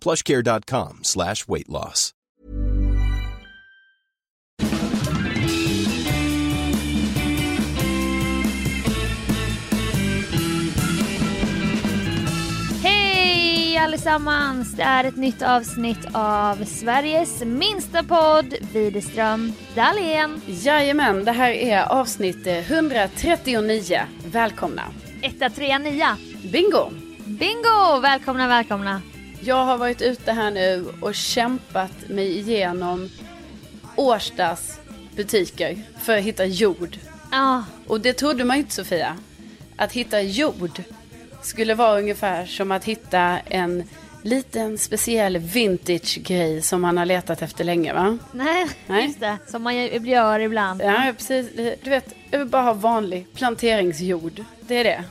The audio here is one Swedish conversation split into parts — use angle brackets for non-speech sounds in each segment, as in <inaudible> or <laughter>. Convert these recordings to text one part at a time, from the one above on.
plushcare.com slash weight loss. Hej allesammans! Det är ett nytt avsnitt av Sveriges minsta podd, Widerström Dahlén. Jajamän, det här är avsnitt 139. Välkomna! Etta, trea, nia. Bingo! Bingo! Välkomna, välkomna. Jag har varit ute här nu och kämpat mig igenom Årstas butiker för att hitta jord. Ja, Och det trodde man inte Sofia. Att hitta jord skulle vara ungefär som att hitta en liten speciell vintage-grej som man har letat efter länge va? nej, Nej. just det. Som man gör ibland. Ja, precis. Du vet, jag vill bara ha vanlig planteringsjord. Det är det.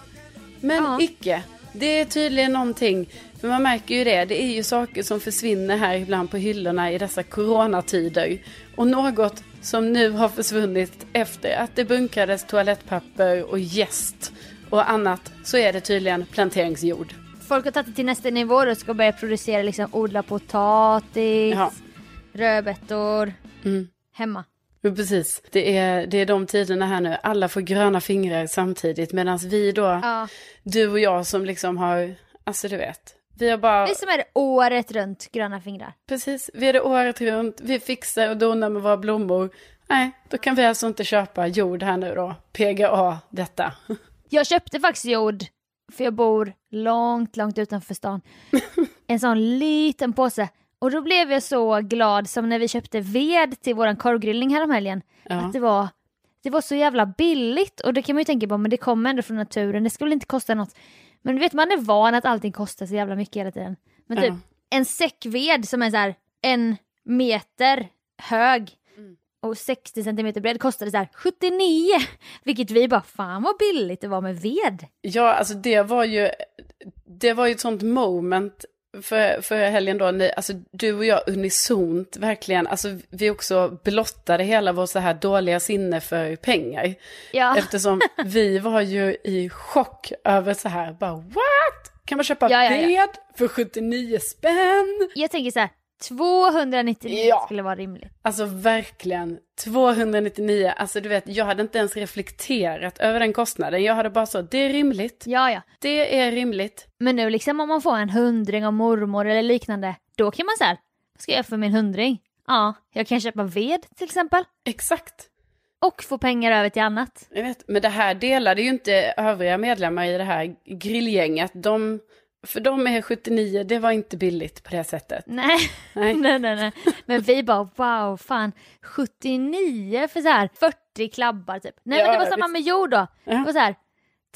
Men Ja. icke. Det är tydligen någonting. För man märker ju det. Det är ju saker som försvinner här ibland på hyllorna i dessa coronatider. Och något som nu har försvunnit efter att det bunkrades toalettpapper och jäst och annat. Så är det tydligen planteringsjord. Folk har tagit det till nästa nivå och ska börja producera, liksom odla potatis, Ja. rödbetor, Mm. hemma. Precis. Det är, det är de tiderna här nu. Alla får gröna fingrar samtidigt. Medan vi då, Ja. du och jag som liksom har, alltså du vet. Vi har bara, är som är året runt gröna fingrar. precis, vi är det året runt. Vi fixar och donar med våra blommor. Nej, då kan vi alltså inte köpa jord här nu då. PGA detta. <laughs> Jag köpte faktiskt jord, för jag bor långt, långt utanför stan. <laughs> En sån liten påse. Och då blev jag så glad som när vi köpte ved till våran korvgrillning häromhelgen. Ja. Att det var, det var så jävla billigt. Och det kan man ju tänka på, men det kommer ändå från naturen. Det skulle inte kosta något. Men du vet, man är van att allting kostar så jävla mycket hela tiden. Men typ Ja. en säck ved som är så här en meter hög Mm. och 60 centimeter bred kostade så här 79. Vilket vi bara, fan vad billigt det var med ved. Ja, alltså det var ju, det var ju ett sånt moment för, för helgen då, när, alltså du och jag unisont verkligen, alltså vi också blottade hela vår så här dåliga sinne för pengar. Ja. <laughs> Eftersom vi var ju i chock över så här, bara what? Kan man köpa ja, ja. ved för 79 spänn? Jag tänker så här, 299 Ja. skulle vara rimligt. Alltså verkligen, 299, alltså du vet, jag hade inte ens reflekterat över den kostnaden. Jag hade bara så, det är rimligt, Ja, ja. det är rimligt. Men nu liksom om man får en hundring av mormor eller liknande, då kan man så här, vad ska jag göra för min hundring? Ja, jag kan köpa ved till exempel. Exakt. Och få pengar över till annat. Jag vet, men det här delade ju inte övriga medlemmar i det här grillgänget. De, för de är 79, det var inte billigt på det sättet. Nej. Nej. <laughs> nej, nej, nej. Men vi bara wow, fan 79 för så här 40 klabbar typ. Nej Ja, men det var samma visst. med jord då. Ja. Det var så här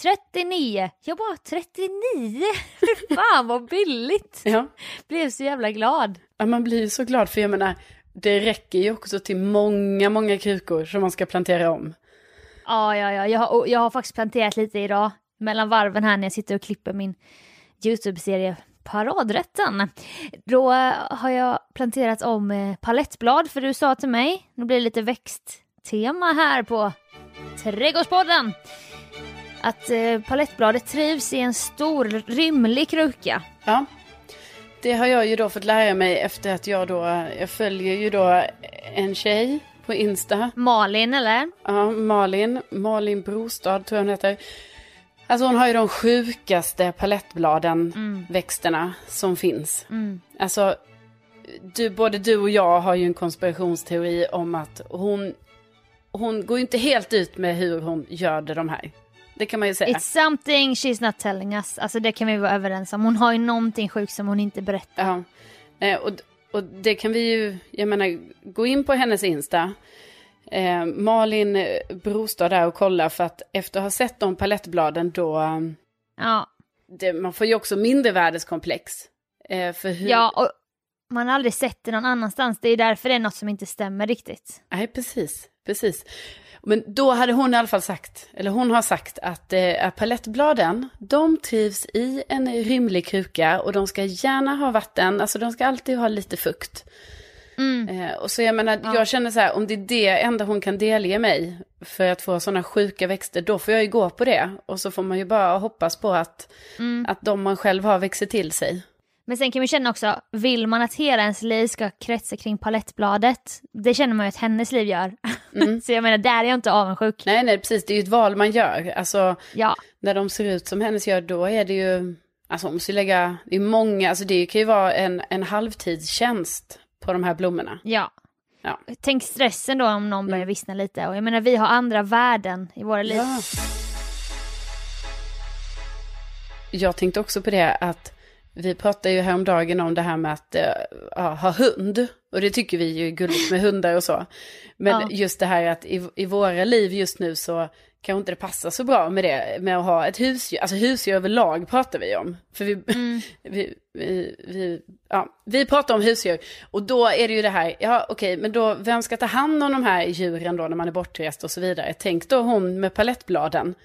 39. Jag bara 39? <laughs> Fy fan vad billigt. Ja. Blev så jävla glad. ja, man blir ju så glad för jag menar, det räcker ju också till många, många krukor som man ska plantera om. Ja, ja, ja. Jag har, jag har faktiskt planterat lite idag mellan varven här när jag sitter och klipper min YouTube-serie paradrätten. Då har jag planterat om eh, palettblad för du sa till mig, nu blir det lite växttema här på Trädgårdspodden. Att eh, palettbladet trivs i en stor rymlig kruka. Ja. Det har jag ju då fått lära mig efter att jag då, jag följer ju då en tjej på Insta. Malin eller? Ja, Malin, Malin Brostad tror jag hon heter. Alltså hon har ju de sjukaste palettbladen, Mm. växterna som finns. Alltså, du, både du och jag har ju en konspirationsteori om att hon, hon går ju inte helt ut med hur hon gör det de här. Det kan man ju säga. It's something she's not telling us. Alltså det kan vi vara överens om. Hon har ju någonting sjukt som hon inte berättar. Ja, eh, och, och det kan vi ju, jag menar, gå in på hennes Insta. Eh, Malin eh, Brostad där och kolla för att efter att ha sett de palettbladen då, eh, Ja, det, man får ju också mindervärdeskomplex. Eh, för hur, ja och man har aldrig sett det någon annanstans. Det är därför det är något som inte stämmer riktigt. Nej, precis, precis. Men då hade hon i alla fall sagt, eller hon har sagt att eh, palettbladen, de trivs i en rymlig kruka och de ska gärna ha vatten, alltså de ska alltid ha lite fukt. Eh, och så jag menar, jag känner så här, om det är det enda hon kan delge mig för att få sådana sjuka växter, då får jag ju gå på det. Och så får man ju bara hoppas på att, att de man själv har växer till sig. Men sen kan vi känna också, vill man att hela ens liv ska kretsa kring palettbladet, det känner man ju att hennes liv gör. <laughs> så jag menar, där är jag inte avundsjuk. Nej, nej, precis, det är ju ett val man gör. Alltså, Ja, när de ser ut som hennes gör, då är det ju, alltså hon måste ju lägga, det är många, alltså det kan ju vara en, en halvtidstjänst på de här blommorna. ja. Ja. Tänk stressen då om någon börjar vissna lite. Och jag menar, vi har andra värden i våra liv. Ja. Jag tänkte också på det att vi pratade ju häromdagen om det här med att ja, ha hund. Och det tycker vi ju är gulligt med hundar och så. Men Ja. just det här att i, i våra liv just nu så kanske inte det passar så bra med det, med att ha ett husdjur. Alltså husdjur överlag pratar vi om. För vi, <laughs> vi, vi, vi, ja, vi pratar om husdjur. Och då är det ju det här, ja okej, men då vem ska ta hand om de här djuren då när man är bortrest och så vidare. Tänk då hon med palettbladen.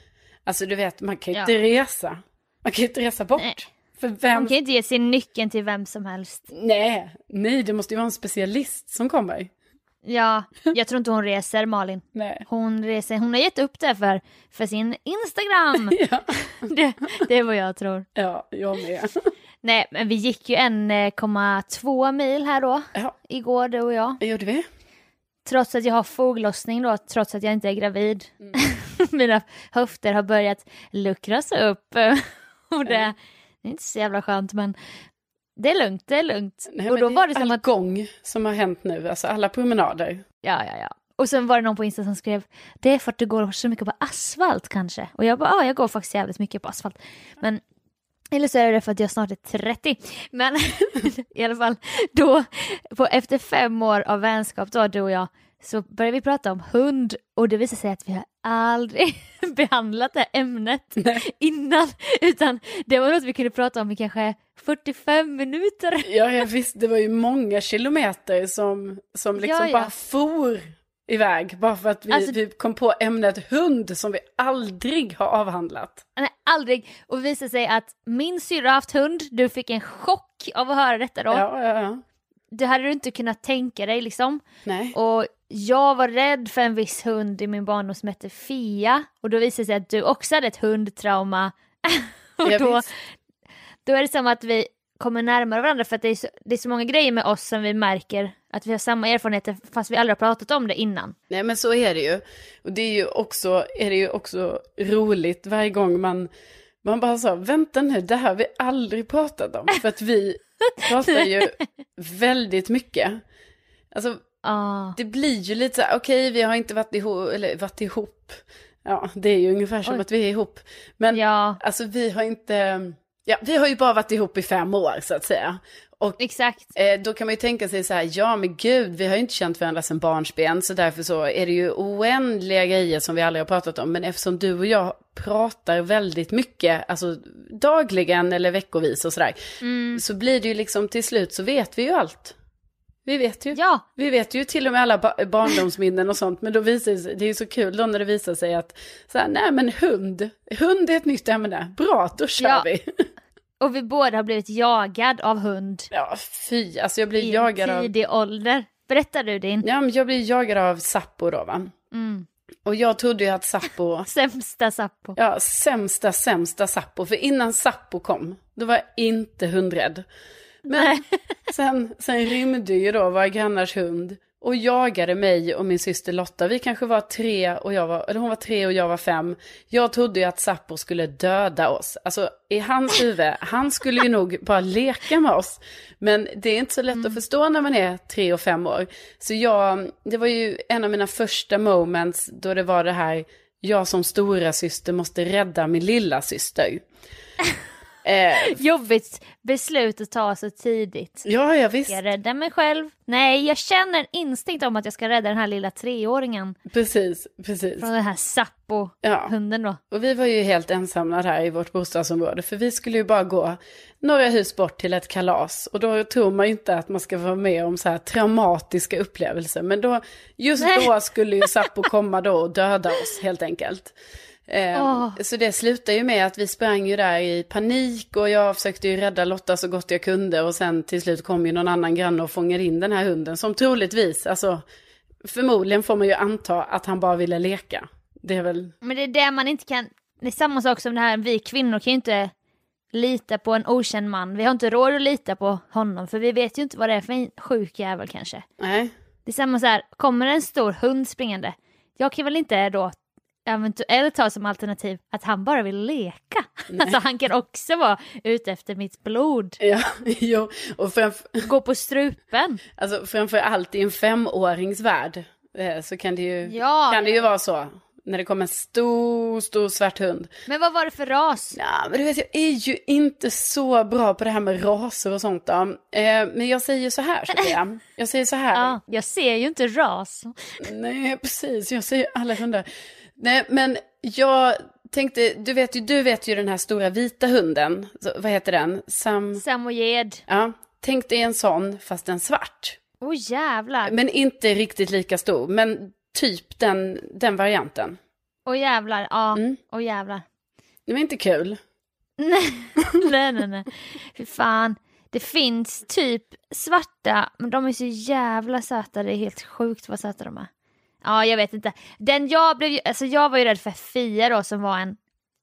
Alltså du vet, man kan ju Ja. inte resa. Man kan ju inte resa bort. Nej. För vem? Man kan ju inte ge sin nyckeln till vem som helst. Nej, nej, det måste ju vara en specialist som kommer. Ja, jag tror inte hon reser Malin. Nej. Hon reser, hon har gett upp det för, för sin Instagram. <laughs> Ja, <laughs> det, det är vad jag tror. ja jag med. <laughs> Nej, men vi gick ju 1,2 mil här då, Ja, igår du och jag. det gjorde vi. Trots att jag har foglossning då, trots att jag inte är gravid. Mina höfter har börjat luckras upp. och det, det är inte så jävla skönt men det är lugnt, det är lugnt. Nej, och då det var det som all att, gång som har hänt nu, alltså alla promenader. ja ja ja. Och sen var det någon på Insta som skrev, det är för att du går så mycket på asfalt kanske. Och jag bara, ja jag går faktiskt jävligt mycket på asfalt. Men eller så är det för att jag snart är 30. Men <laughs> i alla fall, då, på, efter fem år av vänskap då, du och jag, så började vi prata om hund och det visade sig att vi har aldrig <laughs> behandlat det här ämnet innan. Utan det var något vi kunde prata om i kanske 45 minuter. Ja, jag visste, det var ju många kilometer som, som liksom Ja, ja. bara for iväg. Bara för att vi, Alltså- vi kom på ämnet hund som vi aldrig har avhandlat. Nej, aldrig. Och det visade sig att min syrra har haft hund, du fick en chock av att höra detta då. Ja, ja, ja. Det hade du inte kunnat tänka dig liksom. Nej. Och jag var rädd för en viss hund i min barndom som hette Fia. Och då visade det sig att du också hade ett hundtrauma. <laughs> och Ja, då, då är det som att vi kommer närmare varandra för att det är, så, det är så många grejer med oss som vi märker att vi har samma erfarenheter fast vi aldrig har pratat om det innan. Nej men så är det ju. Och det är ju också, är det ju också roligt varje gång man, man bara sa, vänta nu, det här har vi aldrig pratat om. För att vi <laughs> pratar ju väldigt mycket. Alltså Ah. det blir ju lite så okej vi har inte varit ihop, eller varit ihop. Ja, det är ju ungefär som Oj. att vi är ihop. Men Ja, alltså vi har inte, ja vi har ju bara varit ihop i fem år så att säga. Och exakt. Eh, då kan man ju tänka sig så här, ja men gud, vi har ju inte känt varandra sedan barnsben, så därför så är det ju oändliga grejer som vi aldrig har pratat om. Men eftersom du och jag pratar väldigt mycket, alltså dagligen eller veckovis och sådär, Mm. så blir det ju liksom till slut så vet vi ju allt. Vi vet ju. Ja, Vi vet ju till och med alla ba- barndomsminnen och sånt, men då visar det sig, det är ju så kul då när det visar sig att, så här, nej men hund, hund är ett nytt ämne, bra, då kör Ja. vi. <laughs> Och vi båda har blivit jagad av hund Ja, fy. Alltså jag blir i jagad av... tidig ålder. Berättar du din? Ja, men jag blir jagad av Sappo då va. Mm. Och jag trodde ju att Sappo... <laughs> Sämsta Sappo. Ja, sämsta, sämsta Sappo. För innan Sappo kom, då var jag inte hundrädd. Men <laughs> sen, sen rymde ju då våra grannars hund och jagade mig och min syster Lotta. Vi kanske var tre och jag var, eller hon var tre och jag var fem. Jag trodde ju att Sappo skulle döda oss. Alltså i hans huvud, han skulle ju nog bara leka med oss. Men det är inte så lätt att förstå när man är tre och fem år. Så jag, det var ju en av mina första moments då det var det här, jag som stora syster måste rädda min lilla syster. <laughs> Eh, Jobbigt beslut att ta så tidigt. ja, ja visst. Jag rädda mig själv? Nej, jag känner en instinkt om att jag ska rädda den här lilla treåringen Precis, precis. från den här Sappo-hunden då. Och vi var ju helt ensamma där i vårt bostadsområde. För vi skulle ju bara gå några hus bort till ett kalas. Och då tror man ju inte att man ska vara med om så här traumatiska upplevelser. Men då, just Nej. då skulle ju Sappo komma då och döda oss helt enkelt. Åh. Så det slutade ju med att vi sprang ju där i panik och jag försökte ju rädda Lotta så gott jag kunde. Och sen till slut kom ju någon annan granne och fångade in den här hunden som troligtvis, alltså förmodligen får man ju anta att han bara ville leka. Det är väl Men det är det man inte kan, det är samma sak som det här, vi kvinnor kan ju inte lita på en okänd man. Vi har inte råd att lita på honom för vi vet ju inte vad det är för en sjuk jävel kanske. Nej, Det är samma så här, kommer en stor hund springande, jag kan väl inte då eventuellt ta som alternativ att han bara vill leka. Alltså <laughs> han kan också vara ute efter mitt blod, ja, <laughs> jo, och framför, gå på strupen. <laughs> alltså framför allt i en femårings värld eh, så kan det ju, Ja, kan det ju vara så. När det kommer en stor, stor svart hund. Men vad var det för ras? Ja, men du vet, jag är ju inte så bra på det här med raser och sånt. Då. Eh, men jag säger så här, Sofia. Jag säger så här. Ja, jag ser ju inte ras. Nej, precis. Jag säger alla hundar. Nej, men jag tänkte, du vet ju, du vet ju den här stora vita hunden. Så, vad heter den? Sam... Samojed. Ja, tänk dig en sån, fast en svart. Åh oh, jävlar. Men inte riktigt lika stor, men typ den, den varianten. Åh jävlar, ja. Åh Mm. jävlar. Det var inte kul. Nej, <laughs> nej, nej, nej. Fy fan. Det finns typ svarta, men de är så jävla söta. Det är helt sjukt vad söta de är. Ja, jag vet inte. Den jag blev alltså jag var ju rädd för Fia då som var en,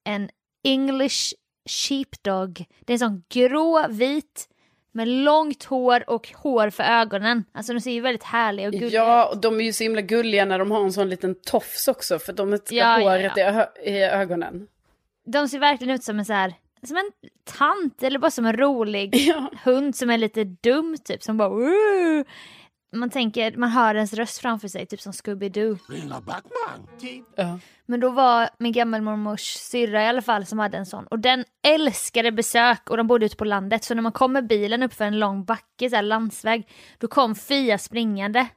en English sheepdog. Det är en sån grå, vit med långt hår och hår för ögonen. Alltså de ser ju väldigt härliga och gulliga Ja, och de är ju så himla gulliga när de har en sån liten tofs också, för de ska Ja, ja, håret ja. I, ö- i ögonen. De ser verkligen ut som en så här, som en tant eller bara som en rolig <laughs> Ja. hund som är lite dum typ som bara Woo! Man tänker, man hör ens röst framför sig typ som Scooby-Doo. Ja. Men då var min gammelmormors syrra i alla fall som hade en sån och den älskade besök och de bodde ute på landet så när man kom med bilen upp för en lång backe, så här landsväg, då kom Fia springande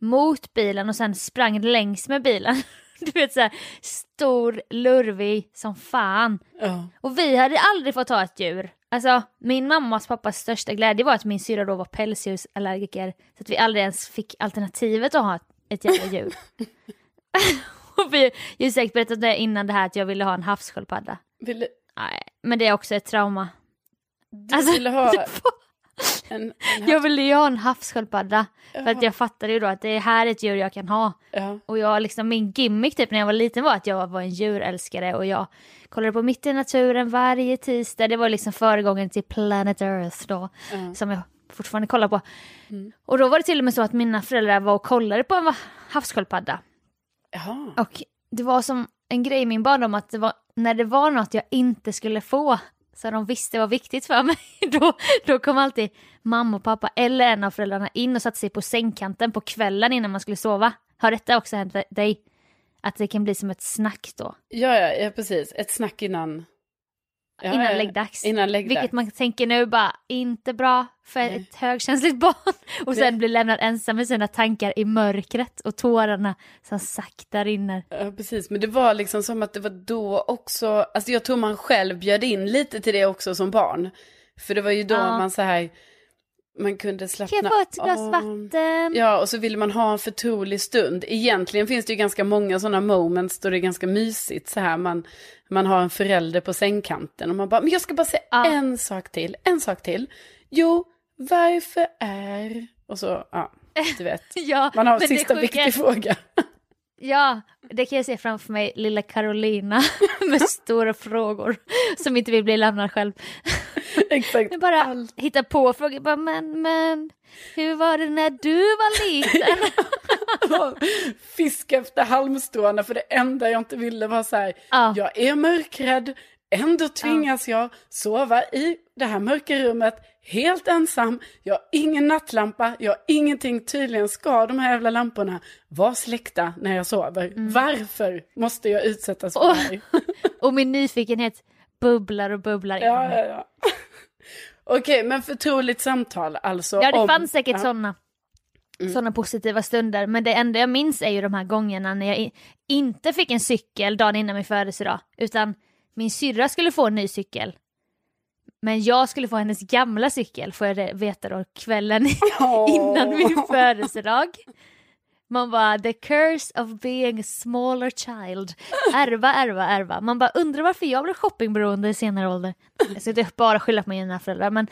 mot bilen och sen sprang längs med bilen. <laughs> Du vet såhär stor, lurvig som fan. Ja. Och vi hade aldrig fått ha ett djur. Alltså min mammas pappas största glädje var att min syrra då var pälsdjursallergiker. Så att vi aldrig ens fick alternativet att ha ett, jävla djur. <laughs> och vi, jag har säkert berättat det innan det här att jag ville ha en havssköldpadda. Vill, Nej, men det är också ett trauma. du Alltså, ville ha <laughs> var- <laughs> en... en Jag ville ju ha en havssköldpadda. För att jag fattade ju då att det här är ett djur jag kan ha. ja. Och jag liksom, min gimmick typ när jag var liten var att jag var en djurälskare och jag kollade på Mitt i naturen varje tisdag. Det var liksom föregången till Planet Earth då, som jag fortfarande kollar på. Och då var det till och med så att mina föräldrar var och kollade på en havssköldpadda. Och det var som en grej i min barndom att det var, när det var något jag inte skulle få, så de visste var viktigt för mig, <laughs> då, då kom alltid mamma och pappa eller en av föräldrarna in och satte sig på sängkanten på kvällen innan man skulle sova. Har detta också hänt dig? Att det kan bli som ett snack då, Ja, ja, ja, precis. Ett snack innan... Ja, innan ja, läggdags. Innan läggdags. Vilket man tänker nu bara, inte bra för ett högkänsligt <laughs> barn. Och sen Nej. blir lämnad ensam med sina tankar i mörkret och tårarna som sakta rinner. Ja, precis. Men det var liksom som att det var då också, alltså jag tror man själv bjöd in lite till det också som barn. För det var ju då Ja. man så här, man kunde slappna Kan jag få ett glas av. vatten? Ja, och så ville man ha en förtrolig stund. Egentligen finns det ju ganska många sådana moments då det är ganska mysigt så här. Man, man har en förälder på sängkanten och man bara, men jag ska bara säga Ja. en sak till, en sak till. Jo, varför är... Och så, ja, du vet. <laughs> Ja, Man har det sista viktig fråga. <laughs> Ja, det kan jag se framför mig, lilla Carolina <laughs> med stora frågor som inte vill bli lämnad själv. <laughs> Exakt. Jag bara Allt. hittar på frågor, bara, men, men, hur var det när du var liten? <laughs> Fiska efter halmstråna för det enda jag inte ville var så här, Ja. jag är mörkrädd, ändå tvingas jag sova i det här mörka rummet helt ensam, jag har ingen nattlampa, jag har ingenting, tydligen ska de här jävla lamporna vara släckta när jag sover. Varför måste jag utsättas för det här? <laughs> Och min nyfikenhet bubblar och bubblar Ja, ja, ja. Okej, men förtroligt samtal alltså. Ja, det om- fanns säkert ja. sådana såna positiva stunder. Men det enda jag minns är ju de här gångerna när jag i- inte fick en cykel dagen innan min födelsedag. Utan min syrra skulle få en ny cykel. Men jag skulle få hennes gamla cykel, får jag veta då, kvällen <laughs> Åh. innan min födelsedag. Man bara, the curse of being a smaller child. Ärva, ärva, ärva. Man bara undrar varför jag blev shoppingberoende i senare ålder. Jag ska inte bara skylla på mina föräldrar. Men...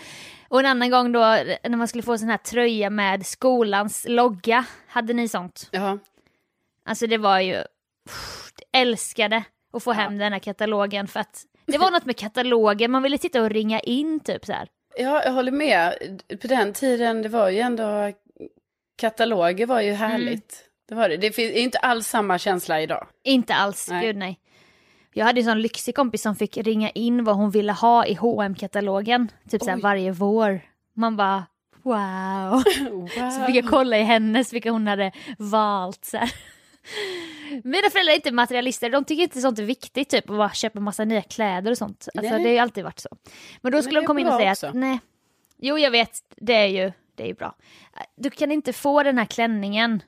Och en annan gång då när man skulle få en sån här tröja med skolans logga. Hade ni sånt? Ja. Alltså det var ju, pff, älskade att få hem den här katalogen för att det var något med katalogen, man ville sitta och ringa in typ så här. Ja, jag håller med. På den tiden, det var ju ändå... Kataloger var ju härligt. Det var det. Det är inte alls samma känsla idag. Inte alls, Nej. gud nej. Jag hade en sån lyxig kompis som fick ringa in vad hon ville ha i hm katalogen typ så här Oj. varje vår. Man bara wow. Wow. <laughs> Så fick jag kolla i hennes vilka hon hade valt. Så här. Mina föräldrar är inte materialister, de tycker inte sånt är viktigt, typ att bara köpa massa nya kläder och sånt. Alltså, Nej. det har ju alltid varit så. Men då Men skulle det de komma in och säga också. att nej, jo jag vet, det är ju, det är bra. Du kan inte få den här klänningen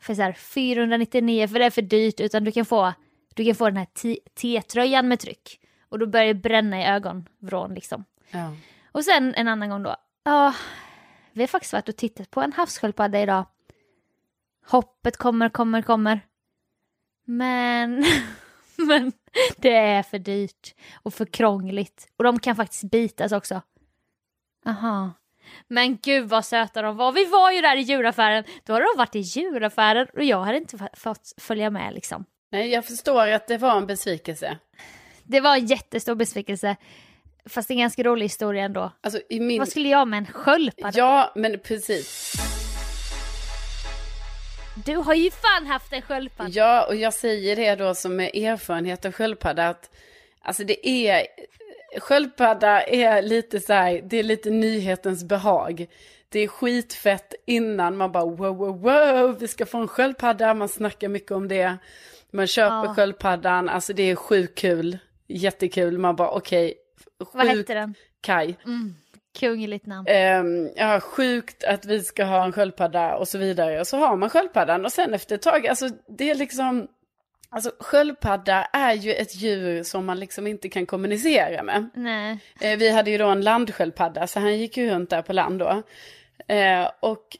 för så här 499 för det är för dyrt, utan du kan få, du kan få den här T-tröjan med tryck. Och då börjar det bränna i ögonvrån liksom. Ja. Och sen en annan gång då. Ja, vi har faktiskt varit och tittat på en havssköldpadda idag. Hoppet kommer, kommer, kommer. Men, <laughs> men det är för dyrt och för krångligt. Och de kan faktiskt bitas också. Aha. Men gud vad söta de var. Vi var ju där i djuraffären. Då hade de varit i djuraffären och jag hade inte fått följa med liksom. Nej, jag förstår att det var en besvikelse. Det var en jättestor besvikelse. Fast en ganska rolig historia ändå. Alltså min... Vad skulle jag med en sköldpadda? Ja, men precis. Du har ju fan haft en sköldpadda. Ja, och jag säger det då som med erfarenhet av sköldpadda att alltså det är sköldpadda är lite så här, det är lite nyhetens behag. Det är skitfett innan man bara wow, wow, wow, vi ska få en sköldpadda, man snackar mycket om det. Man köper Ja. sköldpaddan, alltså det är sjukt kul, jättekul, man bara okej, Vad sjuk hette den? Kaj. Kungligt namn. Ehm, ja, sjukt att vi ska ha en sköldpadda och så vidare. Och så har man sköldpaddan och sen efter ett tag, alltså det är liksom, alltså sköldpadda är ju ett djur som man liksom inte kan kommunicera med. Nej. Eh, vi hade ju då en landsköldpadda, så han gick ju runt där på land då. Eh, och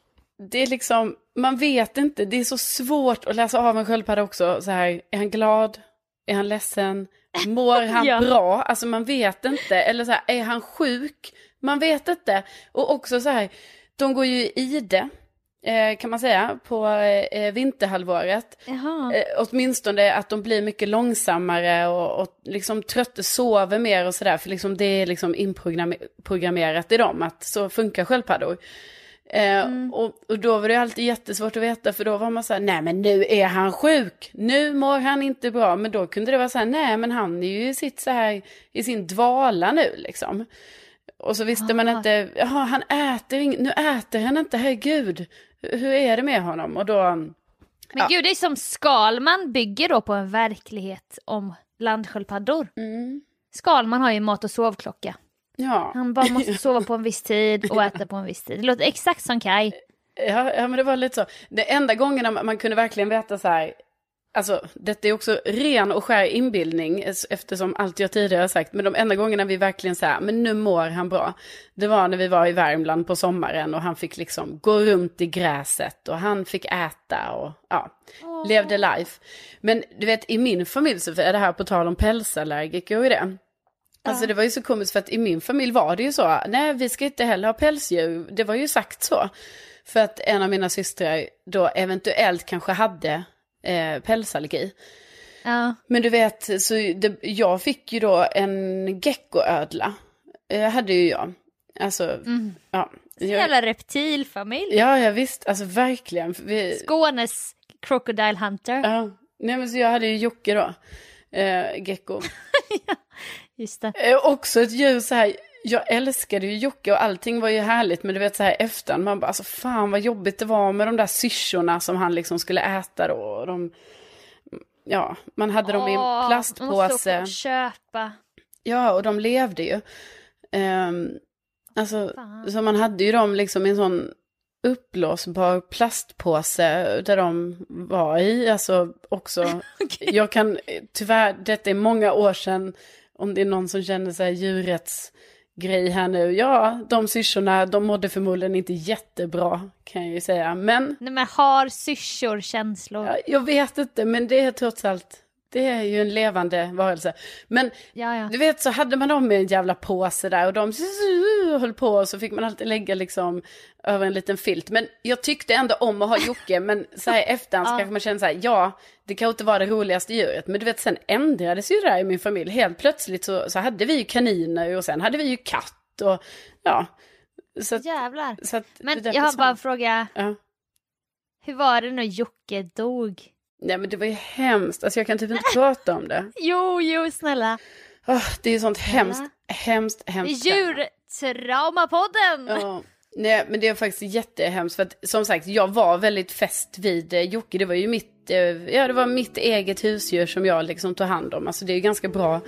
det är liksom, man vet inte, det är så svårt att läsa av en sköldpadda också. Så här, är han glad? Är han ledsen? Mår <laughs> han Ja. bra? Alltså man vet inte. Eller så här, är han sjuk? Man vet inte. Och också så här, de går ju i eh, kan man säga, på eh, vinterhalvåret. Jaha. Eh, åtminstone att de blir mycket långsammare och, och liksom trötta, sover mer och sådär. För liksom det är liksom inprogrammerat i dem att så funkar sköldpaddor. Eh, och, och då var det alltid jättesvårt att veta för då var man så här, nej men nu är han sjuk, nu mår han inte bra. Men då kunde det vara så här, nej men han är ju i sitt så här, i sin dvala nu liksom. Och så visste man Ah. inte, jaha han äter nu äter han inte, herregud. Hur är det med honom? Och då, Men ja. gud, det är som Skalman bygger då på en verklighet om landsköldpaddor. mm, Skalman har ju mat och sovklocka. ja. Han bara måste <laughs> sova på en viss tid och äta på en viss tid. Det låter exakt som Kai. Ja, ja, men det var lite så. Det enda gången man, man kunde verkligen veta så här, alltså detta är också ren och skär inbildning eftersom allt jag tidigare har sagt. Men de enda gångerna vi verkligen säger, men nu mår han bra. Det var när vi var i Värmland på sommaren och han fick liksom gå runt i gräset och han fick äta och ja, levde life. Men du vet i min familj så är det här på tal om pälsallergiker och det. Alltså det var ju så komiskt för att i min familj var det ju så, nej vi ska inte heller ha pälsdjur, det var ju sagt så. För att en av mina systrar då eventuellt kanske hade eh, pälsallergi. Ja. Men du vet, så det, jag fick ju då en geckoödla. Eh, hade ju jag. Alltså, ja. Jag, Jävla reptilfamilj. ja, ja visst, alltså verkligen. Vi, Skånes Crocodile Hunter. ja. Nej men så jag hade ju Jocke då, eh, gecko. <laughs> Just det. Eh, också ett djur så här, jag älskade ju Jocke och allting var ju härligt. Men du vet så här efter man bara, alltså fan vad jobbigt det var med de där syrsorna som han liksom skulle äta då. Och de, ja, man hade dem i Åh, en måste plastpåse. och köpa. Ja, och de levde ju. Ehm, alltså, Fan. så man hade ju dem liksom i en sån uppblåsbar plastpåse där de var i. Alltså också, <laughs> jag kan tyvärr, detta är många år sedan, om det är någon som känner sig djurrättsgrej här nu. Ja, de syrsorna, de mådde förmodligen inte jättebra kan jag ju säga. Men Nej men har syrsor känslor? ja, jag vet inte, men det är trots allt, det är ju en levande varelse. Men Ja, ja. du vet så hade man dem i en jävla påse där och de <laughs> höll på och så fick man alltid lägga liksom över en liten filt. Men jag tyckte ändå om att ha Jocke men så här efterhand Ja. kanske man känner så här, ja det kan inte vara det roligaste djuret. Men du vet sen ändrades ju det där i min familj. Helt plötsligt så, så hade vi ju kaniner och sen hade vi ju katt och ja. Så att, Jävlar. så att Men jag har bara en fråga. Ja. Hur var det när Jocke dog? Nej men det var ju hemskt, alltså jag kan typ inte prata om det. <laughs> Jo, jo, snälla. Åh, det är ju sånt hemskt, hemskt, hemskt. Djurtraumapodden! Ja, nej men det är faktiskt jättehemskt för att som sagt jag var väldigt fäst vid eh, Jocke. Det var ju mitt, eh, ja det var mitt eget husdjur som jag liksom tog hand om. Alltså det är ju ganska bra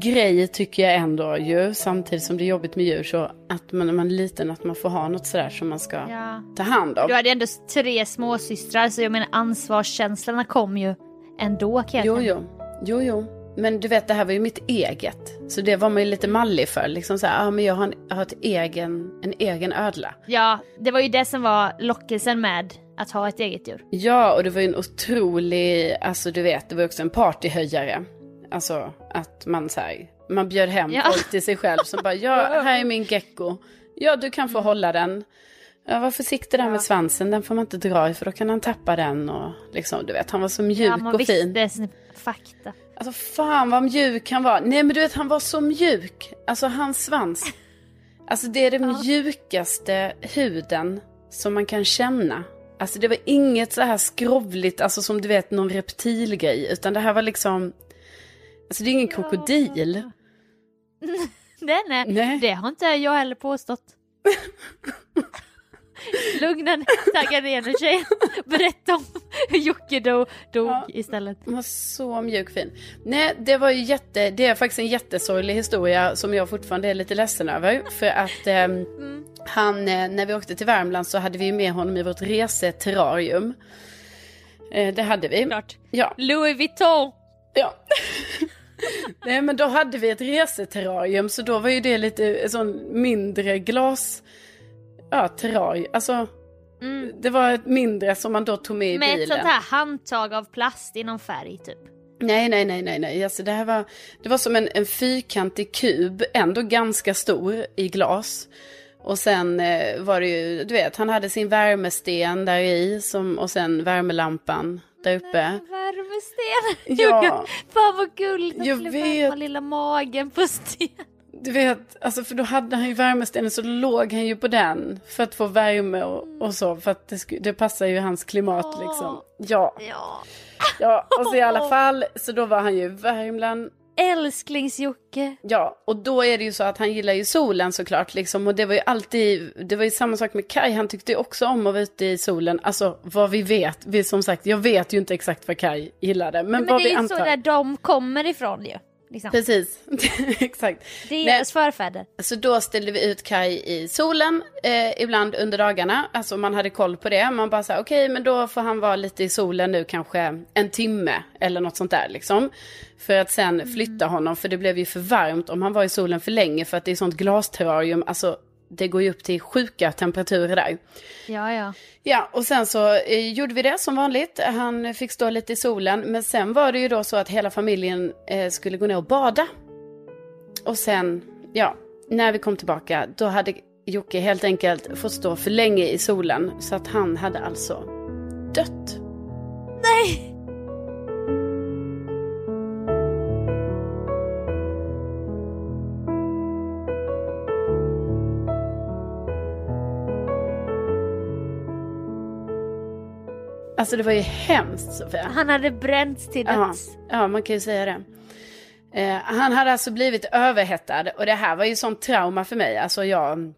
grej tycker jag ändå ju. Samtidigt som det är jobbigt med djur så att man när man är liten att man får ha något sådär som man ska Ja. ta hand om. Du hade ändå tre småsystrar så jag menar ansvarskänslorna kom ju ändå kan jag Jo, jo. Jo, jo. Men du vet, det här var ju mitt eget. Så det var man ju lite mallig för. Liksom så här, ah, men jag har, en, jag har ett egen, en egen ödla. Ja, det var ju det som var lockelsen med att ha ett eget djur. Ja, och det var ju en otrolig, alltså du vet, det var också en partyhöjare. Alltså att man så här, man bjöd hem Ja. folk till sig själv som bara, ja, <laughs> här är min gecko. Ja, du kan få hålla den. Ja, var försiktig där med svansen, den får man inte dra i för då kan han tappa den och liksom, du vet, han var så mjuk ja, man och fin. visste sin fakta. Alltså fan vad mjuk han var. Nej men du vet han var så mjuk. Alltså hans svans. Alltså det är den <laughs> mjukaste huden som man kan känna. Alltså det var inget så här skrovligt, alltså som du vet någon reptilgrej. Utan det här var liksom, alltså det är ingen krokodil. <laughs> Nej, nej, Nej. det har inte jag heller påstått. <laughs> Lugna ner, tagga ner nu tjejen. Berätta om hur Jocke dog, dog Ja. istället. Han var så mjuk fin. Nej, det var ju jätte, det är faktiskt en jättesorglig historia som jag fortfarande är lite ledsen över. För att ehm, han, eh, när vi åkte till Värmland så hade vi med honom i vårt reseterrarium. Eh, det hade vi. Klart. Ja. Louis Vuitton. ja. <laughs> Nej men då hade vi ett reseterrarium så då var ju det lite sån mindre glas, ja terrarium, alltså det var ett mindre som man då tog med i Mm. Med bilen. ett sånt här handtag av plast i någon färg typ. Nej, nej, nej, nej, nej. Alltså det här var, det var som en, en fyrkantig kub, ändå ganska stor i glas. Och sen eh, var det ju, du vet, han hade sin värmesten där i som, och sen värmelampan där uppe. Värmesten. <laughs> Ja. Fan vad gulligt. Jag att skulle vet. värma lilla magen på sten. Du vet, alltså för då hade han ju värmestenen så låg han ju på den för att få värme och, och så. För att det, det passar ju hans klimat liksom. Ja, Ja. ja, och så i alla <laughs> fall, så då var han ju i Värmland. Älsklings-Jocke. Ja, och då är det ju så att han gillar ju solen såklart liksom. Och det var ju alltid, det var ju samma sak med Kai. Han tyckte ju också om att vara ute i solen. Alltså vad vi vet, vi som sagt, jag vet ju inte exakt vad Kai gillade. Men, Men vad det vi är ju så där de kommer ifrån ju. Liksom. Precis, <laughs> exakt. Deras förfäder. Så då ställde vi ut Kai i solen, eh, ibland under dagarna. Alltså man hade koll på det. Man bara sa okej, okay, men då får han vara lite i solen nu kanske en timme eller något sånt där liksom. För att sen flytta honom, för det blev ju för varmt om han var i solen för länge. För att det är sånt glasterrarium, alltså det går ju upp till sjuka temperaturer där. Ja, ja. Ja, och sen så eh, gjorde vi det som vanligt. Han fick stå lite i solen. Men sen var det ju då så att hela familjen eh, skulle gå ner och bada. Och sen, ja, när vi kom tillbaka, då hade Jocke helt enkelt fått stå för länge i solen. Så att han hade alltså dött. Nej! Alltså det var ju hemskt Sofia. Han hade bränts till döds. Ja, ja, man kan ju säga det. Eh, han hade alltså blivit överhettad och det här var ju sånt trauma för mig. Alltså jag...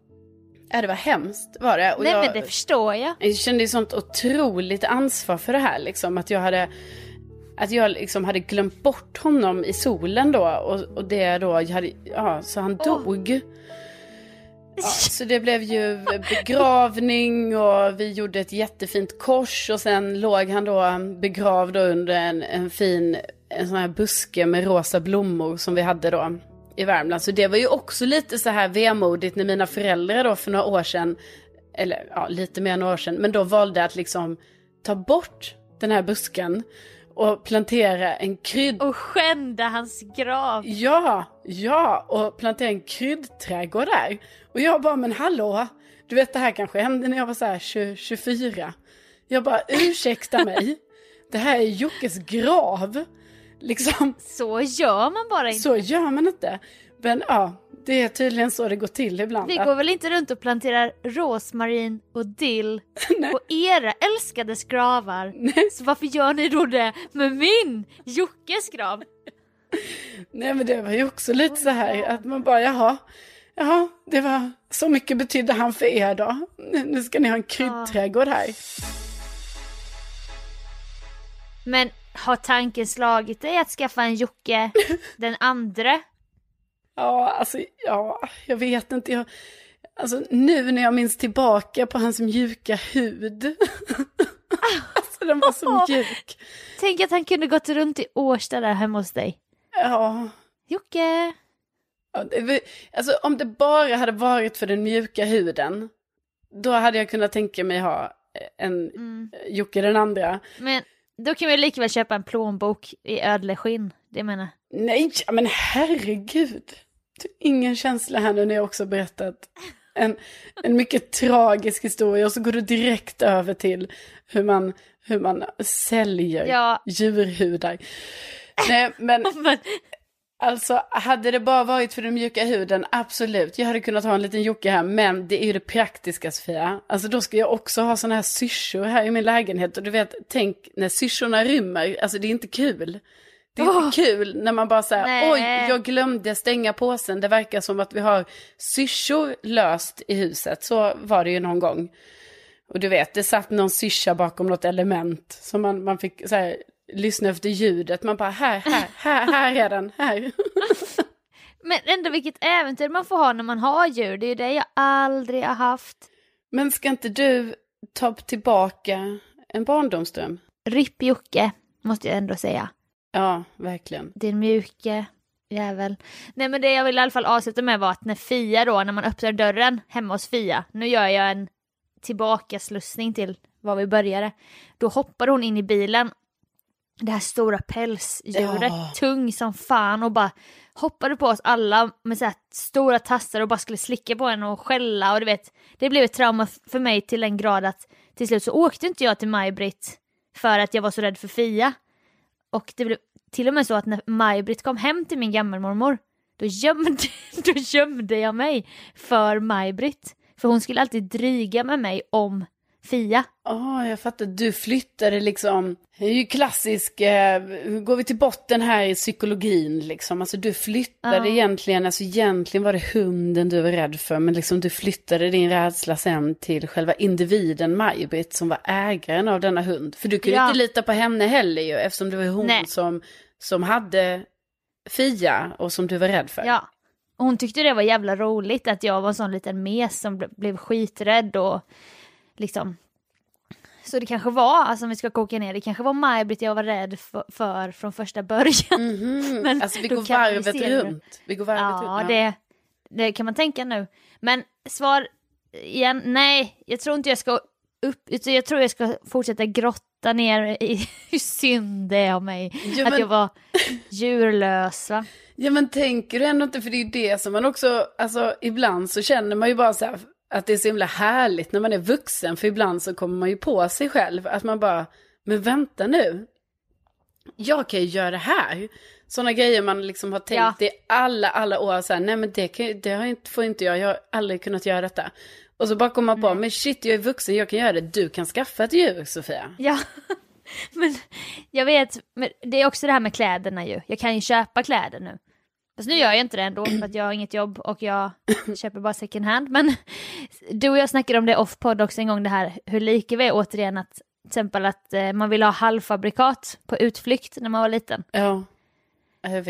Ja, det var hemskt var det. Och Nej jag, men det förstår jag. Jag kände ju sånt otroligt ansvar för det här liksom. Att jag hade, att jag liksom hade glömt bort honom i solen då. Och, och det då, jag hade, ja, så han dog. Ja, <laughs> så det blev ju begravning och vi gjorde ett jättefint kors och sen låg han då begravd under en, en fin en sån här buske med rosa blommor som vi hade då i Värmland. Så det var ju också lite så här vemodigt när mina föräldrar då för några år sedan, eller ja, lite mer än några år sedan, men då valde att liksom ta bort den här busken och plantera en krydd... Och skända hans grav. Ja, ja, och plantera en kryddträdgård där. Och jag bara, men hallå, du vet det här kanske hände när jag var så här 20, 24. Jag bara, ursäkta <laughs> mig, det här är Jockes grav. Liksom. Så gör man bara inte. Så gör man inte. Men ja, det är tydligen så det går till ibland. Vi går väl inte runt och planterar rosmarin och dill <laughs> på era älskades gravar. Nej. Så varför gör ni då det med min, Jockes grav? Nej men det var ju också lite så här att man bara jaha, jaha, det var så mycket betydde han för er då. Nu ska ni ha en kryddträdgård här. Men har tanken slagit dig att skaffa en Jocke <laughs> den andra? Ja, alltså, ja, jag vet inte. Jag, alltså, nu när jag minns tillbaka på hans mjuka hud. <laughs> alltså, den var så <laughs> mjuk. Tänk att han kunde gått runt i Årsta där hemma hos dig. Ja. Jocke! ja det, alltså, om det bara hade varit för den mjuka huden, då hade jag kunnat tänka mig ha en mm. Jocke den andra. Men då kan vi lika väl köpa en plånbok i ödleskinn, det menar Nej, men herregud. Ingen känsla här nu när jag också berättat en, en mycket tragisk historia och så går du direkt över till hur man, hur man säljer ja. djurhudar. Nej, <laughs> men alltså hade det bara varit för den mjuka huden, absolut. Jag hade kunnat ha en liten Jocke här, men det är ju det praktiska Sofia. Alltså då ska jag också ha sådana här syrsor här i min lägenhet. Och du vet, tänk när syrsorna rymmer, alltså det är inte kul. Det är oh. inte kul när man bara säger oj, jag glömde stänga påsen. Det verkar som att vi har syrsor löst i huset. Så var det ju någon gång. Och du vet, det satt någon syrsa bakom något element. Så man, man fick så här, lyssna efter ljudet. Man bara, här, här, här, här är den, här. <laughs> Men ändå vilket äventyr man får ha när man har djur. Det är ju det jag aldrig har haft. Men ska inte du ta tillbaka en barndomsdröm? Ripp Jocke, måste jag ändå säga. Ja, verkligen. Din mjuke jävel. Nej men det jag vill i alla fall avsluta med var att när Fia då, när man öppnar dörren hemma hos Fia, nu gör jag en tillbakaslussning till var vi började. Då hoppade hon in i bilen, det här stora pälsdjuret, ja. tung som fan och bara hoppade på oss alla med så stora tassar och bara skulle slicka på en och skälla och du vet, det blev ett trauma för mig till en grad att till slut så åkte inte jag till Maj-Britt för att jag var så rädd för Fia. Och det blev till och med så att när Maj-Britt kom hem till min gammelmormor då gömde, <laughs> då gömde jag mig för Maj-Britt. För hon skulle alltid dryga med mig om Fia. Ja, oh, jag fattar. Du flyttade liksom. Det är ju klassisk, eh, går vi till botten här i psykologin liksom. Alltså du flyttade ja. egentligen, alltså egentligen var det hunden du var rädd för. Men liksom du flyttade din rädsla sen till själva individen Maj-Britt som var ägaren av denna hund. För du kunde ja. inte lita på henne heller ju, eftersom det var hon som, som hade Fia och som du var rädd för. Ja. Hon tyckte det var jävla roligt att jag var en sån liten mes som ble- blev skiträdd och liksom. Så det kanske var, alltså om vi ska koka ner det, kanske var Maj-Britt jag var rädd för, för från första början. Mhm. <laughs> Men alltså vi går vi varvet det. runt. Vi går varvet Ja, runt. det, det kan man tänka nu. Men svar igen, nej, jag tror inte jag ska upp, utan jag tror jag ska fortsätta grotta ner i <laughs> hur synd det är av mig. Ja, att men- jag var djurlös va? Ja men tänker du ändå inte, för det är ju det som man också, alltså ibland så känner man ju bara så här att det är så himla härligt när man är vuxen, för ibland så kommer man ju på sig själv att man bara, men vänta nu, jag kan ju göra det här. Sådana grejer man liksom har tänkt Ja. i alla, alla år, så här, nej men det, kan, det har inte, får inte jag, jag har aldrig kunnat göra detta. Och så bara kommer man på, men shit jag är vuxen, jag kan göra det, du kan skaffa ett djur Sofia. Ja, <laughs> men jag vet, men det är också det här med kläderna ju. Jag kan ju köpa kläder nu. Fast nu gör jag inte det ändå för att jag har inget jobb och jag <coughs> köper bara second hand. Men du och jag snackade om det off-podd också en gång det här hur lika vi är återigen att till exempel att eh, man vill ha halvfabrikat på utflykt när man var liten. Ja.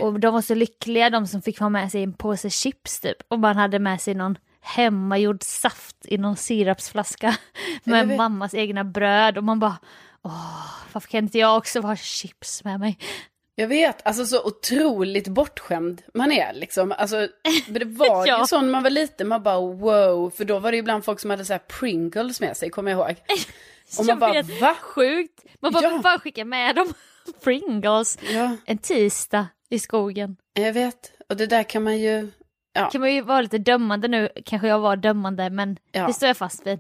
Och de var så lyckliga de som fick ha med sig en påse chips typ. Och man hade med sig någon hemmagjord saft i någon sirapsflaska <laughs> med mammas egna bröd. Och man bara, åh, varför kan inte jag också ha chips med mig? Jag vet, alltså så otroligt bortskämd man är liksom. Alltså, men det <laughs> var Ja. ju så när man var liten, man bara wow, för då var det ju ibland folk som hade så här Pringles med sig, kommer jag ihåg. <laughs> Och man bara, vet, va? Sjukt! Man bara, Ja. bara skicka med dem <laughs> Pringles Ja, en tisdag i skogen. jag vet. Och det där kan man ju, ja, Kan man ju vara lite dömande nu, kanske jag var dömande men Ja. det står jag fast vid.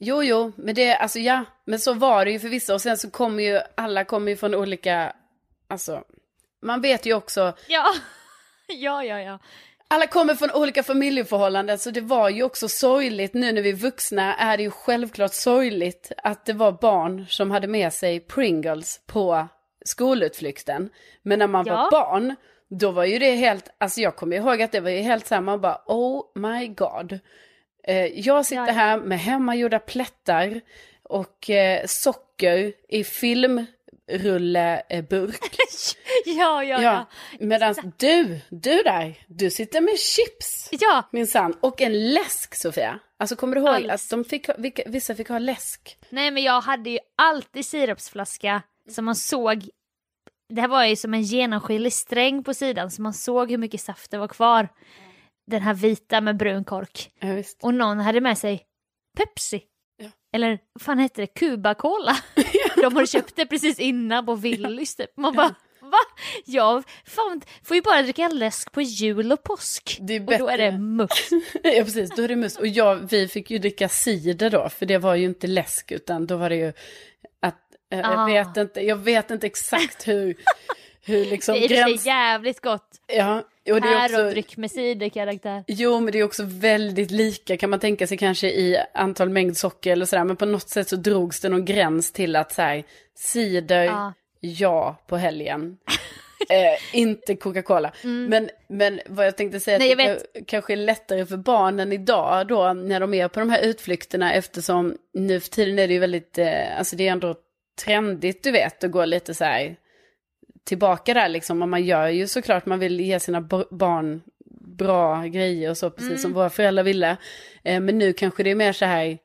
jo jo, men det, alltså ja, men så var det ju för vissa. Och sen så kommer ju, alla kommer ju från olika, alltså, man vet ju också, Ja, <laughs> ja, ja, ja. Alla kommer från olika familjeförhållanden så det var ju också sorgligt nu när vi är vuxna är det ju självklart sorgligt att det var barn som hade med sig Pringles på skolutflykten. Men när man Ja. var barn då var ju det helt, alltså jag kommer ihåg att det var ju helt samma bara oh my god. Eh, jag sitter här med hemmagjorda plättar och eh, socker i filmrulleburk. <laughs> Ja, ja, ja. Ja, medan du, du där, du sitter med chips. Ja, Minsann. Och en läsk Sofia. Alltså kommer du ihåg Alls. att de fick, vissa fick ha läsk? nej men jag hade ju alltid sirapsflaska som man såg, det här var ju som en genomskinlig sträng på sidan så man såg hur mycket saft det var kvar. Den här vita med brun kork. Ja. Och någon hade med sig Pepsi. Ja. Eller vad fan hette det? Cuba Cola. <laughs> De hade köpt det precis innan på Willys typ. Man bara va? Jag fan, får ju bara dricka läsk på jul och påsk. Och då är det must. <laughs> ja precis, då är det mus. Och jag, vi fick ju dricka cider då, för det var ju inte läsk utan då var det ju att, eh, jag Ah. vet inte, jag vet inte exakt hur, hur <laughs> liksom Det är gräns... jävligt gott. Ja, och det är också... Pärondryck med ciderkaraktär. Jo, men det är också väldigt lika kan man tänka sig kanske i antal mängd socker eller sådär. Men på något sätt så drogs det någon gräns till att så här, cider, Ja. ja på helgen. <laughs> eh, inte Coca-Cola. Men, men vad jag tänkte säga, Mm. Nej, att det ka- kanske är lättare för barnen idag då när de är på de här utflykterna eftersom nu för tiden är det ju väldigt, eh, alltså det är ändå trendigt du vet att gå lite så här tillbaka där liksom. Och man gör ju såklart, man vill ge sina barn bra grejer och så, precis Mm. som våra föräldrar ville. Eh, men nu kanske det är mer så här,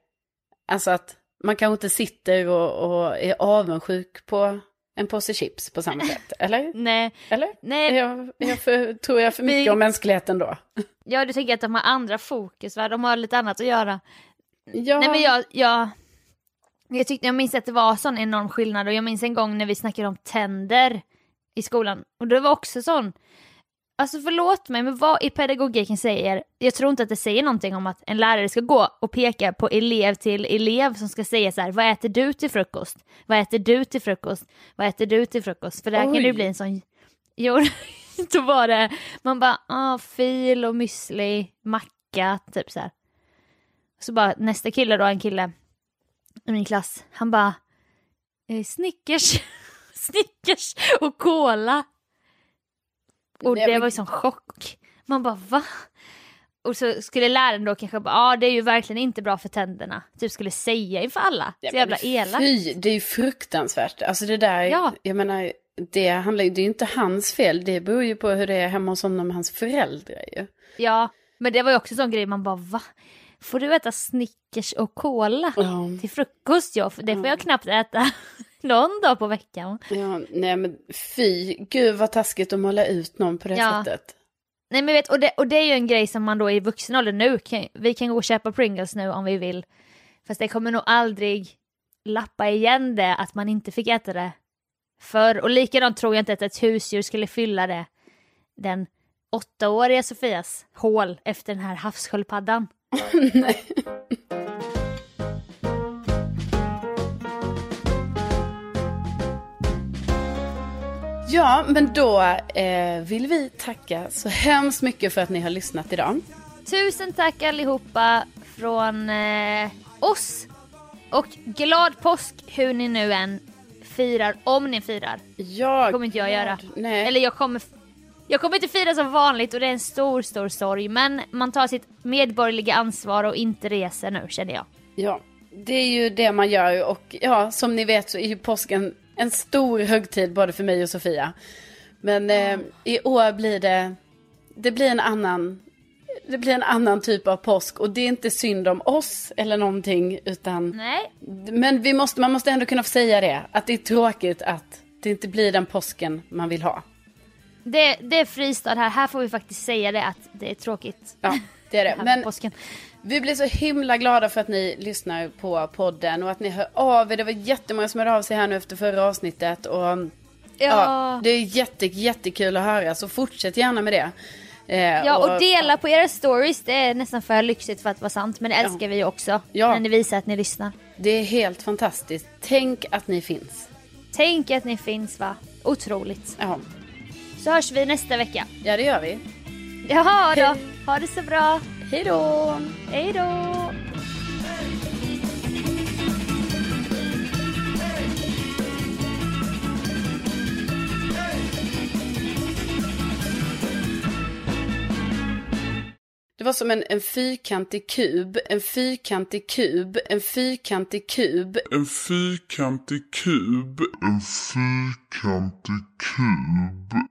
alltså att man kanske inte sitter och, och är avundsjuk på en påse chips på samma sätt, <laughs> eller? Nej, Eller? Nej, jag, jag för, tror jag för mycket Vi- om mänskligheten då? ja du tänker att de har andra fokus va? De har lite annat att göra. Ja, Nej men jag, jag, jag tyckte, jag minns att det var sån enorm skillnad och jag minns en gång när vi snackade om tänder i skolan och det var också sån, alltså förlåt mig men vad i pedagogiken säger, jag tror inte att det säger någonting om att en lärare ska gå och peka på elev till elev som ska säga så här, vad äter du till frukost? Vad äter du till frukost? Vad äter du till frukost? För där kan det ju Oj. bli en sån, <laughs> jo då var det, man bara, ah, fil och müsli, macka, typ så här. Så bara nästa kille då, en kille i min klass, han bara eh, Snickers, <laughs> Snickers och cola. Och det var ju sån chock. Man bara va? Och så skulle läraren då kanske bara, ja ah, det är ju verkligen inte bra för tänderna. Typ skulle säga inför alla. Så jävla elakt. Fy, det är ju fruktansvärt. Alltså det där, Ja. jag menar, det handlar det är ju inte hans fel. Det beror ju på hur det är hemma hos honom och hans föräldrar ju. Ja, men det var ju också en sån grej man bara va? Får du äta Snickers och cola Ja. till frukost? Ja, för det får jag knappt äta <laughs> någon dag på veckan. Ja, nej men fy, gud vad taskigt att måla ut någon på det Ja. sättet. Nej men vet, och det, och det är ju en grej som man då i vuxen ålder nu, kan, vi kan gå och köpa Pringles nu om vi vill. Fast det kommer nog aldrig lappa igen det att man inte fick äta det förr. Och likadant tror jag inte att ett husdjur skulle fylla det, den åttaåriga Sofias hål efter den här havssköldpaddan. Nej. <laughs> Ja, men då eh, vill vi tacka så hemskt mycket för att ni har lyssnat idag. Tusen tack allihopa från eh, oss. Och glad påsk hur ni nu än firar, om ni firar. Ja, kommer inte jag göra. Nej. Eller jag kommer, jag kommer inte fira som vanligt och det är en stor, stor sorg. Men man tar sitt medborgerliga ansvar och inte reser nu känner jag. Ja, det är ju det man gör och ja, som ni vet så är ju påsken en stor högtid både för mig och Sofia. Men eh, i år blir det, det blir en annan, det blir en annan typ av påsk och det är inte synd om oss eller någonting utan, Nej, men vi måste, man måste ändå kunna få säga det, att det är tråkigt att det inte blir den påsken man vill ha. Det, det är fristad här. Här får vi faktiskt säga det att det är tråkigt. Ja, det är det. <laughs> Men påsken. Vi blir så himla glada för att ni lyssnar på podden och att ni hör av er. Det var jättemånga som hörde av sig här nu efter förra avsnittet. Och, ja. Ja. det är jätte, jättekul att höra, så fortsätt gärna med det. Eh, Ja och dela på era stories, det är nästan för lyxigt för att vara sant. Men det älskar vi ju också. Ja. När ni visar att ni lyssnar. Det är helt fantastiskt. Tänk att ni finns. Tänk att ni finns va? Otroligt. Ja, Så hörs vi nästa vecka. ja det gör vi. Jaha då. Ha det så bra. Hej då! Hej då. Det var som en, en fyrkantig kub, en fyrkantig kub, en fyrkantig kub. En fyrkantig kub. En fyrkantig kub.